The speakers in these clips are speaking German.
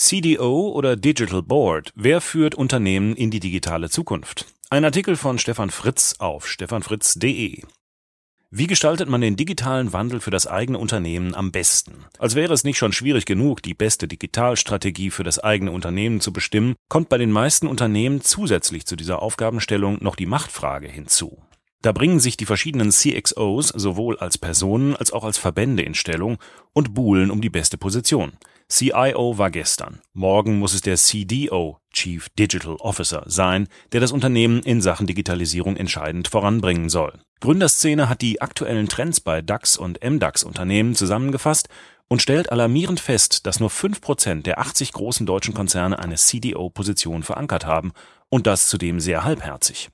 CDO oder Digital Board? Wer führt Unternehmen in die digitale Zukunft? Ein Artikel von Stefan Fritz auf stefanfritz.de. Wie gestaltet man den digitalen Wandel für das eigene Unternehmen am besten? Als wäre es nicht schon schwierig genug, die beste Digitalstrategie für das eigene Unternehmen zu bestimmen, kommt bei den meisten Unternehmen zusätzlich zu dieser Aufgabenstellung noch die Machtfrage hinzu. Da bringen sich die verschiedenen CXOs sowohl als Personen als auch als Verbände in Stellung und buhlen um die beste Position. CIO war gestern. Morgen muss es der CDO, Chief Digital Officer, sein, der das Unternehmen in Sachen Digitalisierung entscheidend voranbringen soll. Gründerszene hat die aktuellen Trends bei DAX und MDAX-Unternehmen zusammengefasst und stellt alarmierend fest, dass nur 5% der 80 großen deutschen Konzerne eine CDO-Position verankert haben und das zudem sehr halbherzig.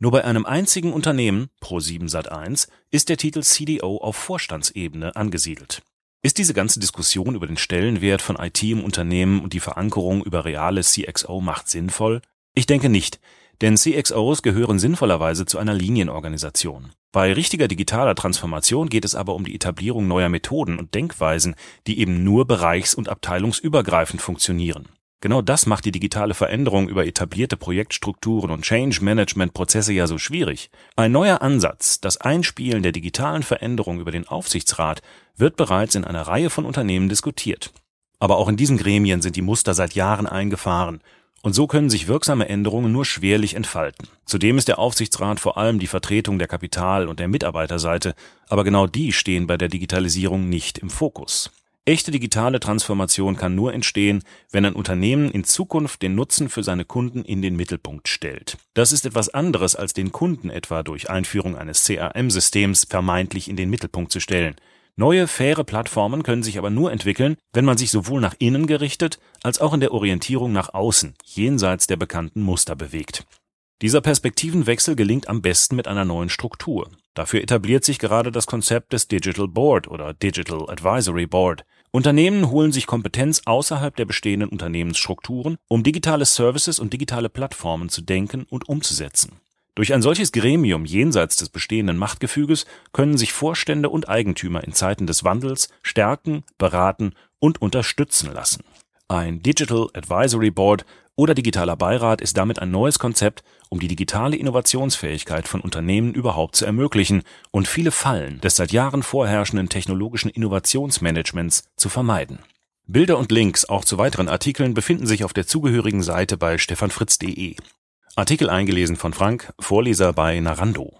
Nur bei einem einzigen Unternehmen, Pro7 Sat1, ist der Titel CDO auf Vorstandsebene angesiedelt. Ist diese ganze Diskussion über den Stellenwert von IT im Unternehmen und die Verankerung über reale CXO-Macht sinnvoll? Ich denke nicht, denn CXOs gehören sinnvollerweise zu einer Linienorganisation. Bei richtiger digitaler Transformation geht es aber um die Etablierung neuer Methoden und Denkweisen, die eben nur bereichs- und abteilungsübergreifend funktionieren. Genau das macht die digitale Veränderung über etablierte Projektstrukturen und Change-Management-Prozesse ja so schwierig. Ein neuer Ansatz, das Einspielen der digitalen Veränderung über den Aufsichtsrat, wird bereits in einer Reihe von Unternehmen diskutiert. Aber auch in diesen Gremien sind die Muster seit Jahren eingefahren, und so können sich wirksame Änderungen nur schwerlich entfalten. Zudem ist der Aufsichtsrat vor allem die Vertretung der Kapital- und der Mitarbeiterseite, aber genau die stehen bei der Digitalisierung nicht im Fokus. Echte digitale Transformation kann nur entstehen, wenn ein Unternehmen in Zukunft den Nutzen für seine Kunden in den Mittelpunkt stellt. Das ist etwas anderes, als den Kunden etwa durch Einführung eines CRM-Systems vermeintlich in den Mittelpunkt zu stellen. Neue, faire Plattformen können sich aber nur entwickeln, wenn man sich sowohl nach innen gerichtet als auch in der Orientierung nach außen, jenseits der bekannten Muster bewegt. Dieser Perspektivenwechsel gelingt am besten mit einer neuen Struktur. Dafür etabliert sich gerade das Konzept des Digital Board oder Digital Advisory Board. Unternehmen holen sich Kompetenz außerhalb der bestehenden Unternehmensstrukturen, um digitale Services und digitale Plattformen zu denken und umzusetzen. Durch ein solches Gremium jenseits des bestehenden Machtgefüges können sich Vorstände und Eigentümer in Zeiten des Wandels stärken, beraten und unterstützen lassen. Ein Digital Advisory Board oder digitaler Beirat ist damit ein neues Konzept, um die digitale Innovationsfähigkeit von Unternehmen überhaupt zu ermöglichen und viele Fallen des seit Jahren vorherrschenden technologischen Innovationsmanagements zu vermeiden. Bilder und Links auch zu weiteren Artikeln befinden sich auf der zugehörigen Seite bei stefanfritz.de. Artikel eingelesen von Frank, Vorleser bei Narando.